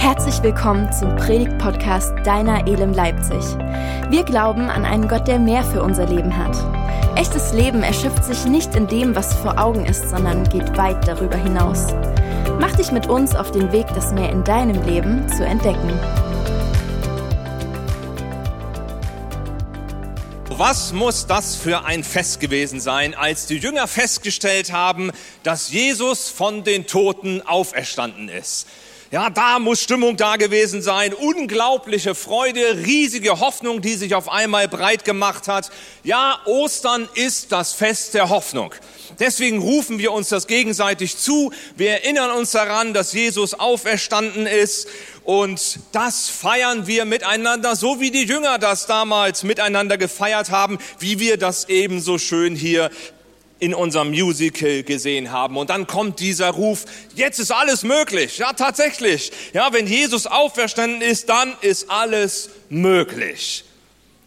Herzlich willkommen zum Predigt-Podcast Deiner Elem Leipzig. Wir glauben an einen Gott, der mehr für unser Leben hat. Echtes Leben erschöpft sich nicht in dem, was vor Augen ist, sondern geht weit darüber hinaus. Mach dich mit uns auf den Weg, das mehr in deinem Leben zu entdecken. Was muss das für ein Fest gewesen sein, als die Jünger festgestellt haben, dass Jesus von den Toten auferstanden ist? Ja, da muss Stimmung da gewesen sein, unglaubliche Freude, riesige Hoffnung, die sich auf einmal breit gemacht hat. Ja, Ostern ist das Fest der Hoffnung. Deswegen rufen wir uns das gegenseitig zu. Wir erinnern uns daran, dass Jesus auferstanden ist und das feiern wir miteinander, so wie die Jünger das damals miteinander gefeiert haben, wie wir das ebenso schön hier in unserem Musical gesehen haben. Und dann kommt dieser Ruf, jetzt ist alles möglich. Ja, tatsächlich. Ja, wenn Jesus auferstanden ist, dann ist alles möglich.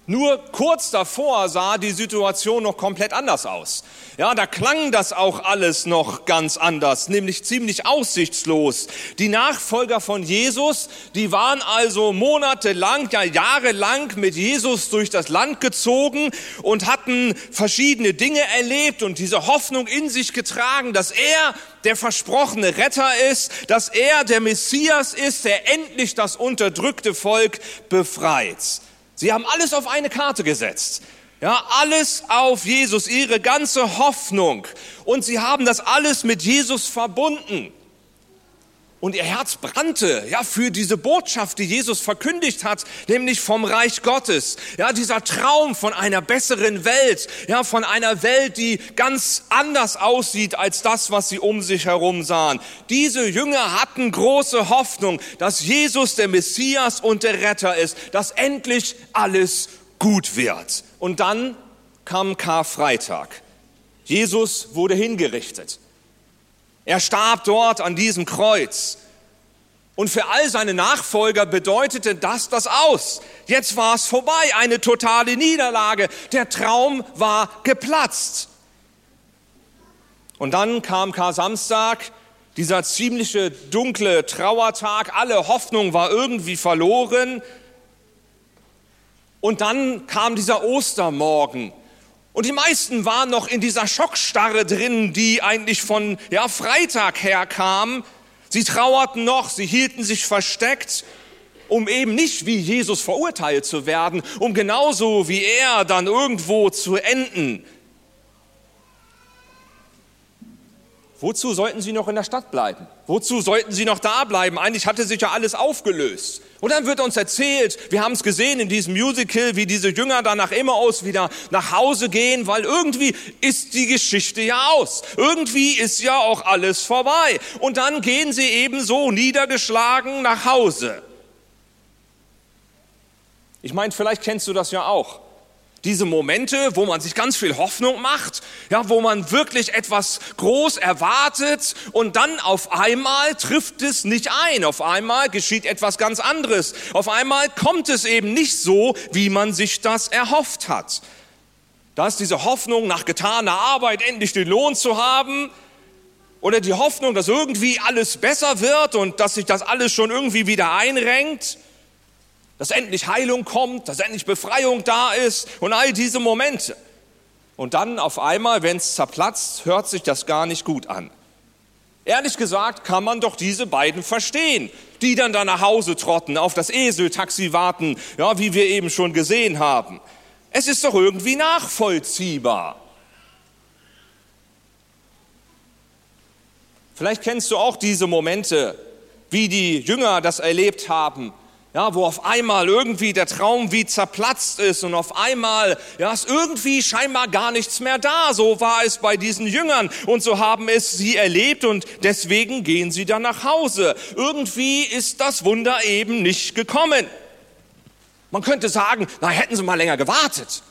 Nur kurz davor sah die Situation noch komplett anders aus. Ja, da klang das auch alles noch ganz anders, nämlich ziemlich aussichtslos. Die Nachfolger von Jesus, die waren also monatelang, ja jahrelang mit Jesus durch das Land gezogen und hatten verschiedene Dinge erlebt und diese Hoffnung in sich getragen, dass er der versprochene Retter ist, dass er der Messias ist, der endlich das unterdrückte Volk befreit. Sie haben alles auf eine Karte gesetzt. Ja, alles auf Jesus, ihre ganze Hoffnung. Und sie haben das alles mit Jesus verbunden. Und ihr Herz brannte, ja, für diese Botschaft, die Jesus verkündigt hat, nämlich vom Reich Gottes. Ja, dieser Traum von einer besseren Welt, ja, von einer Welt, die ganz anders aussieht als das, was sie um sich herum sahen. Diese Jünger hatten große Hoffnung, dass Jesus der Messias und der Retter ist, dass endlich alles gut wird. Und dann kam Karfreitag. Jesus wurde hingerichtet. Er starb dort an diesem Kreuz. Und für all seine Nachfolger bedeutete das das aus. Jetzt war es vorbei, eine totale Niederlage. Der Traum war geplatzt. Und dann kam Kar-Samstag, dieser ziemliche dunkle Trauertag, alle Hoffnung war irgendwie verloren. Und dann kam dieser Ostermorgen, und die meisten waren noch in dieser Schockstarre drin, die eigentlich von ja, Freitag her kam. Sie trauerten noch, sie hielten sich versteckt, um eben nicht wie Jesus verurteilt zu werden, um genauso wie er dann irgendwo zu enden. Wozu sollten sie noch in der Stadt bleiben? Wozu sollten sie noch da bleiben? Eigentlich hatte sich ja alles aufgelöst. Und dann wird uns erzählt, wir haben es gesehen in diesem Musical, wie diese Jünger dann nach Emmaus wieder nach Hause gehen, weil irgendwie ist die Geschichte ja aus. Irgendwie ist ja auch alles vorbei. Und dann gehen sie ebenso niedergeschlagen nach Hause. Ich meine, vielleicht kennst du das ja auch. Diese Momente, wo man sich ganz viel Hoffnung macht, ja, wo man wirklich etwas groß erwartet und dann auf einmal trifft es nicht ein. Auf einmal geschieht etwas ganz anderes. Auf einmal kommt es eben nicht so, wie man sich das erhofft hat. Da ist diese Hoffnung, nach getaner Arbeit endlich den Lohn zu haben. Oder die Hoffnung, dass irgendwie alles besser wird und dass sich das alles schon irgendwie wieder einrenkt dass endlich Heilung kommt, dass endlich Befreiung da ist und all diese Momente. Und dann auf einmal, wenn es zerplatzt, hört sich das gar nicht gut an. Ehrlich gesagt kann man doch diese beiden verstehen, die dann da nach Hause trotten, auf das Eseltaxi warten, ja, wie wir eben schon gesehen haben. Es ist doch irgendwie nachvollziehbar. Vielleicht kennst du auch diese Momente, wie die Jünger das erlebt haben, ja, wo auf einmal irgendwie der Traum wie zerplatzt ist und auf einmal, ja, ist irgendwie scheinbar gar nichts mehr da. So war es bei diesen Jüngern und so haben es sie erlebt und deswegen gehen sie dann nach Hause. Irgendwie ist das Wunder eben nicht gekommen. Man könnte sagen, na, hätten sie mal länger gewartet.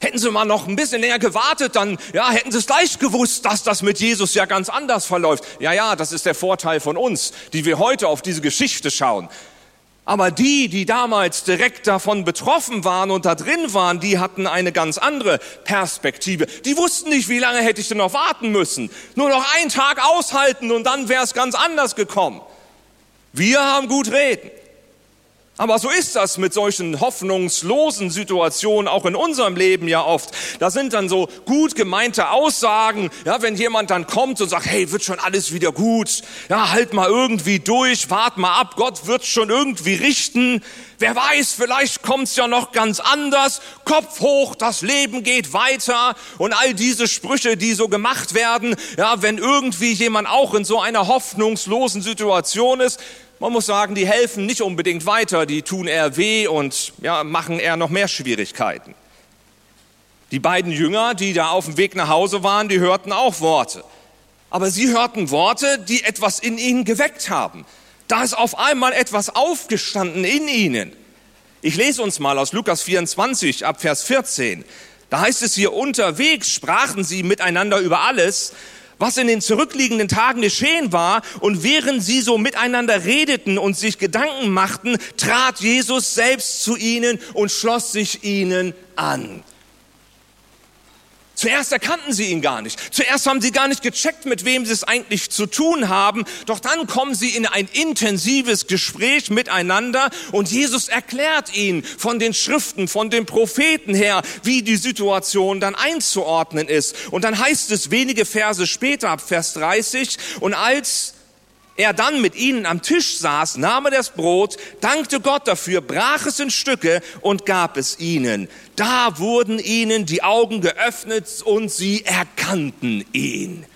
Hätten sie mal noch ein bisschen länger gewartet, dann ja, hätten sie es gleich gewusst, dass das mit Jesus ja ganz anders verläuft. Ja, ja, das ist der Vorteil von uns, die wir heute auf diese Geschichte schauen. Aber die, die damals direkt davon betroffen waren und da drin waren, die hatten eine ganz andere Perspektive. Die wussten nicht, wie lange hätte ich denn noch warten müssen. Nur noch einen Tag aushalten und dann wäre es ganz anders gekommen. Wir haben gut reden. Aber so ist das mit solchen hoffnungslosen Situationen auch in unserem Leben ja oft. Da sind dann so gut gemeinte Aussagen, ja, wenn jemand dann kommt und sagt, hey, wird schon alles wieder gut, ja, halt mal irgendwie durch, wart mal ab, Gott wird schon irgendwie richten. Wer weiß, vielleicht kommt's ja noch ganz anders. Kopf hoch, das Leben geht weiter und all diese Sprüche, die so gemacht werden, ja, wenn irgendwie jemand auch in so einer hoffnungslosen Situation ist, man muss sagen, die helfen nicht unbedingt weiter, die tun eher weh und ja, machen eher noch mehr Schwierigkeiten. Die beiden Jünger, die da auf dem Weg nach Hause waren, die hörten auch Worte. Aber sie hörten Worte, die etwas in ihnen geweckt haben. Da ist auf einmal etwas aufgestanden in ihnen. Ich lese uns mal aus Lukas 24 ab Vers 14. Da heißt es hier, unterwegs sprachen sie miteinander über alles, was in den zurückliegenden Tagen geschehen war. Und während sie so miteinander redeten und sich Gedanken machten, trat Jesus selbst zu ihnen und schloss sich ihnen an. Zuerst erkannten sie ihn gar nicht. Zuerst haben sie gar nicht gecheckt, mit wem sie es eigentlich zu tun haben. Doch dann kommen sie in ein intensives Gespräch miteinander und Jesus erklärt ihnen von den Schriften, von den Propheten her, wie die Situation dann einzuordnen ist. Und dann heißt es wenige Verse später, ab Vers 30, und als er dann mit ihnen am Tisch saß, nahm er das Brot, dankte Gott dafür, brach es in Stücke und gab es ihnen. Da wurden ihnen die Augen geöffnet und sie erkannten ihn.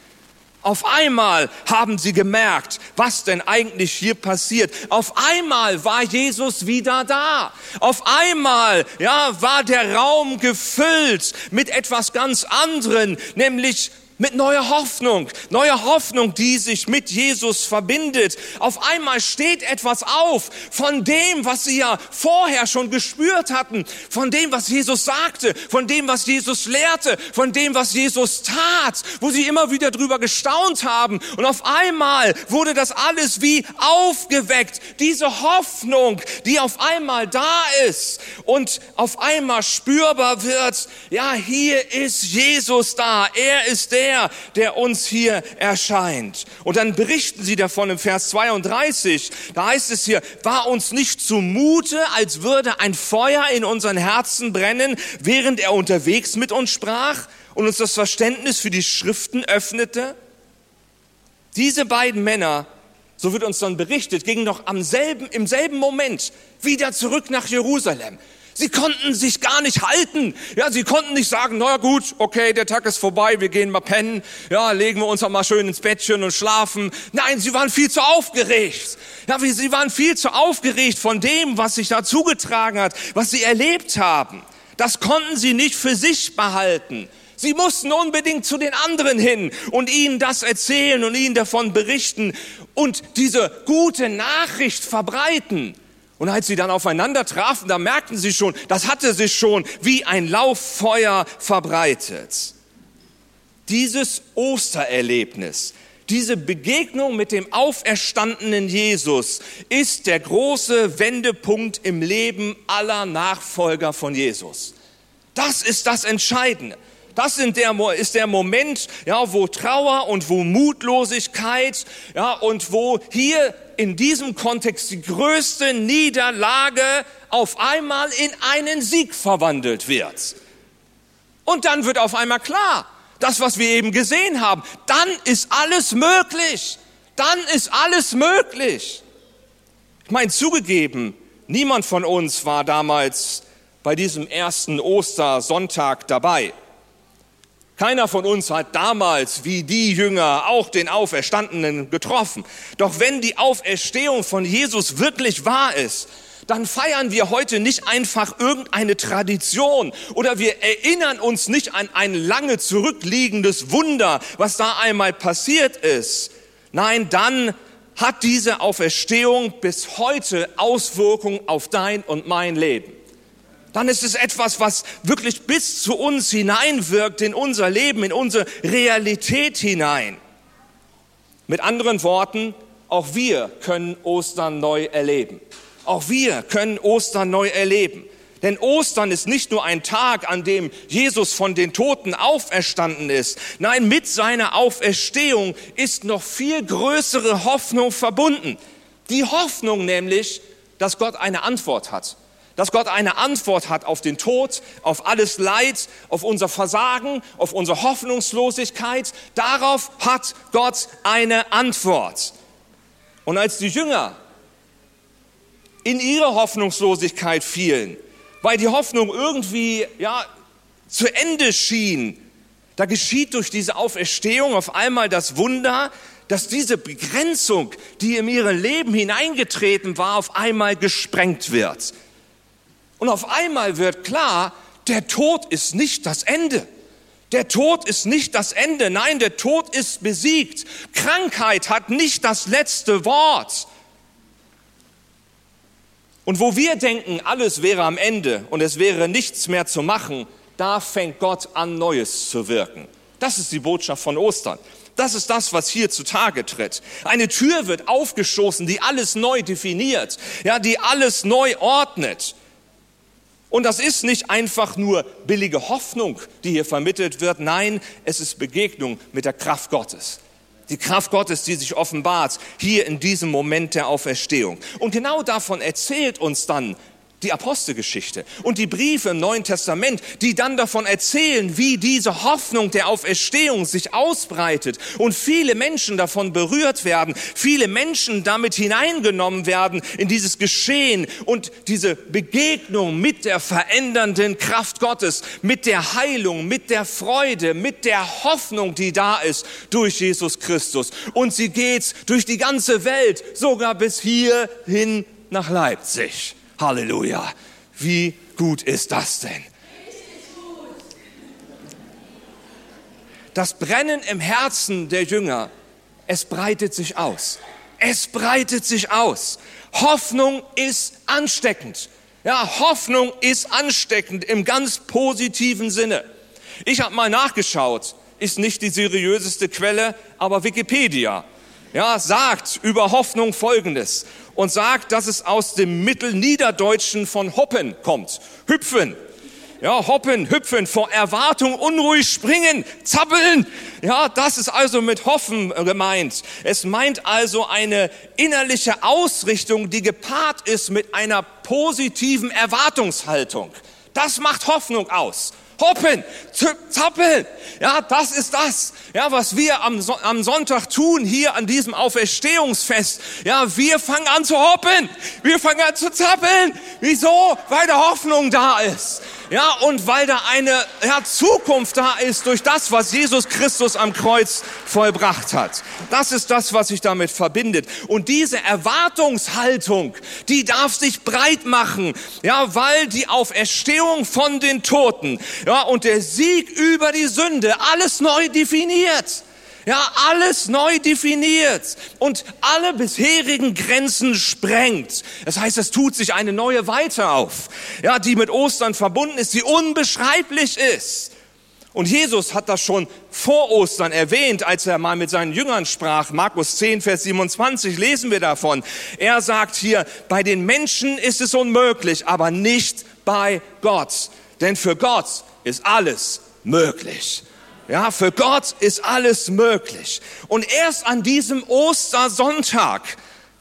Auf einmal haben sie gemerkt, was denn eigentlich hier passiert. Auf einmal war Jesus wieder da. Auf einmal, ja, war der Raum gefüllt mit etwas ganz anderem, nämlich mit neuer Hoffnung, neue Hoffnung, die sich mit Jesus verbindet. Auf einmal steht etwas auf von dem, was sie ja vorher schon gespürt hatten, von dem, was Jesus sagte, von dem, was Jesus lehrte, von dem, was Jesus tat, wo sie immer wieder drüber gestaunt haben. Und auf einmal wurde das alles wie aufgeweckt, diese Hoffnung, die auf einmal da ist und auf einmal spürbar wird. Ja, hier ist Jesus da. Er ist der, der, der uns hier erscheint. Und dann berichten sie davon im Vers 32. Da heißt es hier, war uns nicht zumute, als würde ein Feuer in unseren Herzen brennen, während er unterwegs mit uns sprach und uns das Verständnis für die Schriften öffnete? Diese beiden Männer so wird uns dann berichtet, gingen noch am selben, im selben Moment wieder zurück nach Jerusalem. Sie konnten sich gar nicht halten. Ja, sie konnten nicht sagen, na gut, okay, der Tag ist vorbei, wir gehen mal pennen. Ja, legen wir uns auch mal schön ins Bettchen und schlafen. Nein, sie waren viel zu aufgeregt. Ja, sie waren viel zu aufgeregt von dem, was sich da zugetragen hat, was sie erlebt haben. Das konnten sie nicht für sich behalten. Sie mussten unbedingt zu den anderen hin und ihnen das erzählen und ihnen davon berichten und diese gute Nachricht verbreiten. Und als sie dann aufeinander trafen, da merkten sie schon, das hatte sich schon wie ein Lauffeuer verbreitet. Dieses Ostererlebnis, diese Begegnung mit dem auferstandenen Jesus ist der große Wendepunkt im Leben aller Nachfolger von Jesus. Das ist das Entscheidende. Das ist der Moment, ja, wo Trauer und wo Mutlosigkeit, ja, und wo hier in diesem Kontext die größte Niederlage auf einmal in einen Sieg verwandelt wird. Und dann wird auf einmal klar, das, was wir eben gesehen haben, dann ist alles möglich. Dann ist alles möglich. Ich meine, zugegeben, niemand von uns war damals bei diesem ersten Ostersonntag dabei. Keiner von uns hat damals wie die Jünger auch den Auferstandenen getroffen. Doch wenn die Auferstehung von Jesus wirklich wahr ist, dann feiern wir heute nicht einfach irgendeine Tradition oder wir erinnern uns nicht an ein lange zurückliegendes Wunder, was da einmal passiert ist. Nein, dann hat diese Auferstehung bis heute Auswirkungen auf dein und mein Leben dann ist es etwas, was wirklich bis zu uns hineinwirkt, in unser Leben, in unsere Realität hinein. Mit anderen Worten, auch wir können Ostern neu erleben. Auch wir können Ostern neu erleben. Denn Ostern ist nicht nur ein Tag, an dem Jesus von den Toten auferstanden ist. Nein, mit seiner Auferstehung ist noch viel größere Hoffnung verbunden. Die Hoffnung nämlich, dass Gott eine Antwort hat. Dass Gott eine Antwort hat auf den Tod, auf alles Leid, auf unser Versagen, auf unsere Hoffnungslosigkeit. Darauf hat Gott eine Antwort. Und als die Jünger in ihre Hoffnungslosigkeit fielen, weil die Hoffnung irgendwie ja, zu Ende schien, da geschieht durch diese Auferstehung auf einmal das Wunder, dass diese Begrenzung, die in ihr Leben hineingetreten war, auf einmal gesprengt wird. Und auf einmal wird klar, der Tod ist nicht das Ende. Der Tod ist nicht das Ende. Nein, der Tod ist besiegt. Krankheit hat nicht das letzte Wort. Und wo wir denken, alles wäre am Ende und es wäre nichts mehr zu machen, da fängt Gott an, Neues zu wirken. Das ist die Botschaft von Ostern. Das ist das, was hier zutage tritt. Eine Tür wird aufgestoßen, die alles neu definiert, ja, die alles neu ordnet. Und das ist nicht einfach nur billige Hoffnung, die hier vermittelt wird. Nein, es ist Begegnung mit der Kraft Gottes. Die Kraft Gottes, die sich offenbart hier in diesem Moment der Auferstehung. Und genau davon erzählt uns dann die Apostelgeschichte und die Briefe im Neuen Testament, die dann davon erzählen, wie diese Hoffnung der Auferstehung sich ausbreitet und viele Menschen davon berührt werden, viele Menschen damit hineingenommen werden in dieses Geschehen und diese Begegnung mit der verändernden Kraft Gottes, mit der Heilung, mit der Freude, mit der Hoffnung, die da ist durch Jesus Christus. Und sie geht durch die ganze Welt, sogar bis hierhin nach Leipzig. Halleluja. Wie gut ist das denn? Das Brennen im Herzen der Jünger, es breitet sich aus. Es breitet sich aus. Hoffnung ist ansteckend. Ja, Hoffnung ist ansteckend im ganz positiven Sinne. Ich habe mal nachgeschaut, ist nicht die seriöseste Quelle, aber Wikipedia ja, sagt über Hoffnung Folgendes und sagt, dass es aus dem Mittelniederdeutschen von hoppen kommt. Hüpfen. Ja, hoppen, hüpfen, vor Erwartung unruhig springen, zappeln. Ja, das ist also mit hoffen gemeint. Es meint also eine innerliche Ausrichtung, die gepaart ist mit einer positiven Erwartungshaltung. Das macht Hoffnung aus hoppen, zappeln. Ja, das ist das, ja, was wir am, am Sonntag tun hier an diesem Auferstehungsfest. Ja, wir fangen an zu hoppen. Wir fangen an zu zappeln. Wieso? Weil da Hoffnung da ist. Ja, und weil da eine ja, Zukunft da ist durch das, was Jesus Christus am Kreuz vollbracht hat. Das ist das, was sich damit verbindet. Und diese Erwartungshaltung, die darf sich breit machen, ja, weil die Auferstehung von den Toten, ja, und der Sieg über die Sünde alles neu definiert. Ja, alles neu definiert und alle bisherigen Grenzen sprengt. Das heißt, es tut sich eine neue Weite auf, ja, die mit Ostern verbunden ist, die unbeschreiblich ist. Und Jesus hat das schon vor Ostern erwähnt, als er mal mit seinen Jüngern sprach. Markus 10, Vers 27 lesen wir davon. Er sagt hier, bei den Menschen ist es unmöglich, aber nicht bei Gott. Denn für Gott ist alles möglich. Ja, für Gott ist alles möglich. Und erst an diesem Ostersonntag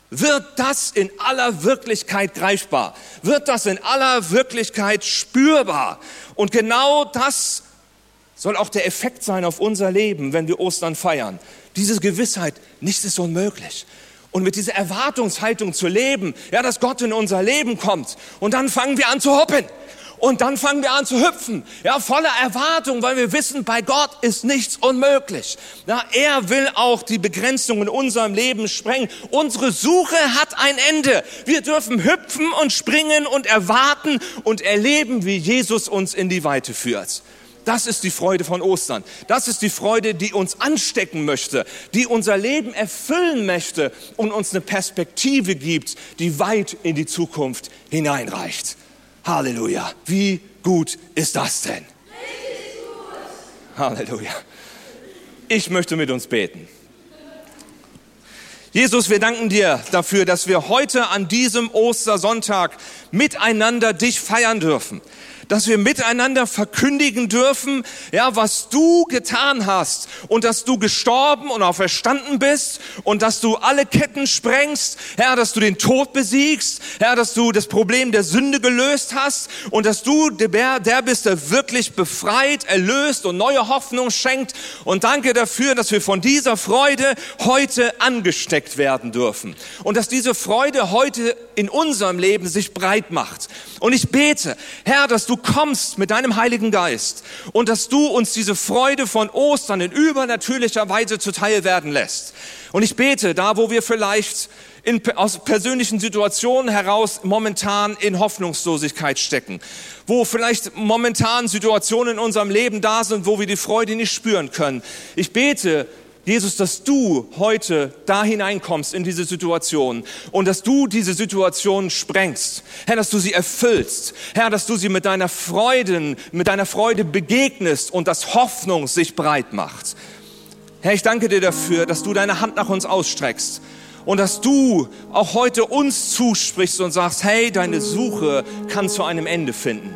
wird das in aller Wirklichkeit greifbar, wird das in aller Wirklichkeit spürbar. Und genau das soll auch der Effekt sein auf unser Leben, wenn wir Ostern feiern. Diese Gewissheit, nichts ist unmöglich. Und mit dieser Erwartungshaltung zu leben, ja, dass Gott in unser Leben kommt. Und dann fangen wir an zu hoppen. Und dann fangen wir an zu hüpfen, ja, voller Erwartung, weil wir wissen, bei Gott ist nichts unmöglich. Ja, er will auch die Begrenzung in unserem Leben sprengen. Unsere Suche hat ein Ende. Wir dürfen hüpfen und springen und erwarten und erleben, wie Jesus uns in die Weite führt. Das ist die Freude von Ostern. Das ist die Freude, die uns anstecken möchte, die unser Leben erfüllen möchte und uns eine Perspektive gibt, die weit in die Zukunft hineinreicht. Halleluja. Wie gut ist das denn? Halleluja. Ich möchte mit uns beten. Jesus, wir danken dir dafür, dass wir heute an diesem Ostersonntag miteinander dich feiern dürfen dass wir miteinander verkündigen dürfen, ja, was du getan hast und dass du gestorben und auferstanden bist und dass du alle Ketten sprengst, Herr, dass du den Tod besiegst, Herr, dass du das Problem der Sünde gelöst hast und dass du der, der bist, der wirklich befreit, erlöst und neue Hoffnung schenkt. Und danke dafür, dass wir von dieser Freude heute angesteckt werden dürfen und dass diese Freude heute in unserem Leben sich breit macht. Und ich bete, Herr, dass du kommst mit deinem Heiligen Geist und dass du uns diese Freude von Ostern in übernatürlicher Weise zuteil werden lässt. Und ich bete, da wo wir vielleicht in, aus persönlichen Situationen heraus momentan in Hoffnungslosigkeit stecken, wo vielleicht momentan Situationen in unserem Leben da sind, wo wir die Freude nicht spüren können. Ich bete, Jesus, dass du heute da hineinkommst in diese Situation und dass du diese Situation sprengst. Herr, dass du sie erfüllst. Herr, dass du sie mit deiner Freude, mit deiner Freude begegnest und dass Hoffnung sich breit macht. Herr, ich danke dir dafür, dass du deine Hand nach uns ausstreckst und dass du auch heute uns zusprichst und sagst, hey, deine Suche kann zu einem Ende finden.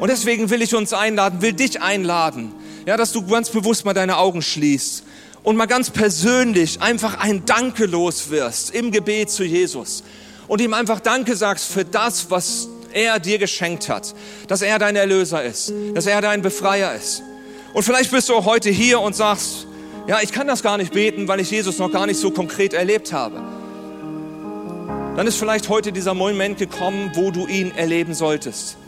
Und deswegen will ich uns einladen, will dich einladen, ja, dass du ganz bewusst mal deine Augen schließt und mal ganz persönlich einfach ein Danke los wirst im Gebet zu Jesus und ihm einfach Danke sagst für das, was er dir geschenkt hat, dass er dein Erlöser ist, dass er dein Befreier ist. Und vielleicht bist du auch heute hier und sagst, ja, ich kann das gar nicht beten, weil ich Jesus noch gar nicht so konkret erlebt habe. Dann ist vielleicht heute dieser Moment gekommen, wo du ihn erleben solltest.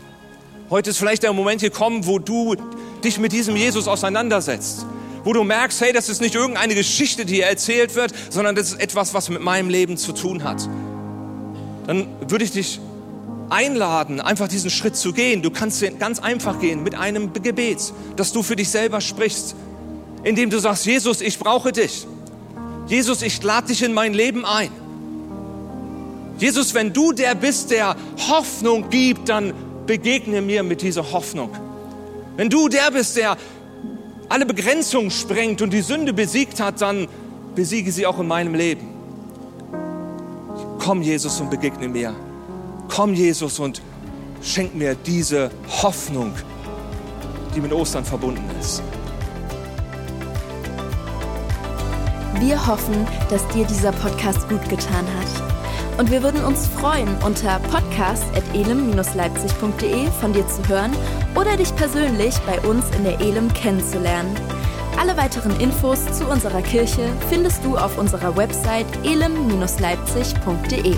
Heute ist vielleicht der Moment gekommen, wo du dich mit diesem Jesus auseinandersetzt wo du merkst, hey, das ist nicht irgendeine Geschichte, die erzählt wird, sondern das ist etwas, was mit meinem Leben zu tun hat. Dann würde ich dich einladen, einfach diesen Schritt zu gehen. Du kannst ganz einfach gehen mit einem Gebet, dass du für dich selber sprichst, indem du sagst, Jesus, ich brauche dich. Jesus, ich lade dich in mein Leben ein. Jesus, wenn du der bist, der Hoffnung gibt, dann begegne mir mit dieser Hoffnung. Wenn du der bist, der alle Begrenzungen sprengt und die Sünde besiegt hat, dann besiege sie auch in meinem Leben. Komm, Jesus, und begegne mir. Komm, Jesus, und schenk mir diese Hoffnung, die mit Ostern verbunden ist. Wir hoffen, dass dir dieser Podcast gut getan hat. Und wir würden uns freuen, unter podcast.elem-leipzig.de von dir zu hören oder dich persönlich bei uns in der Elem kennenzulernen. Alle weiteren Infos zu unserer Kirche findest du auf unserer Website elem-leipzig.de.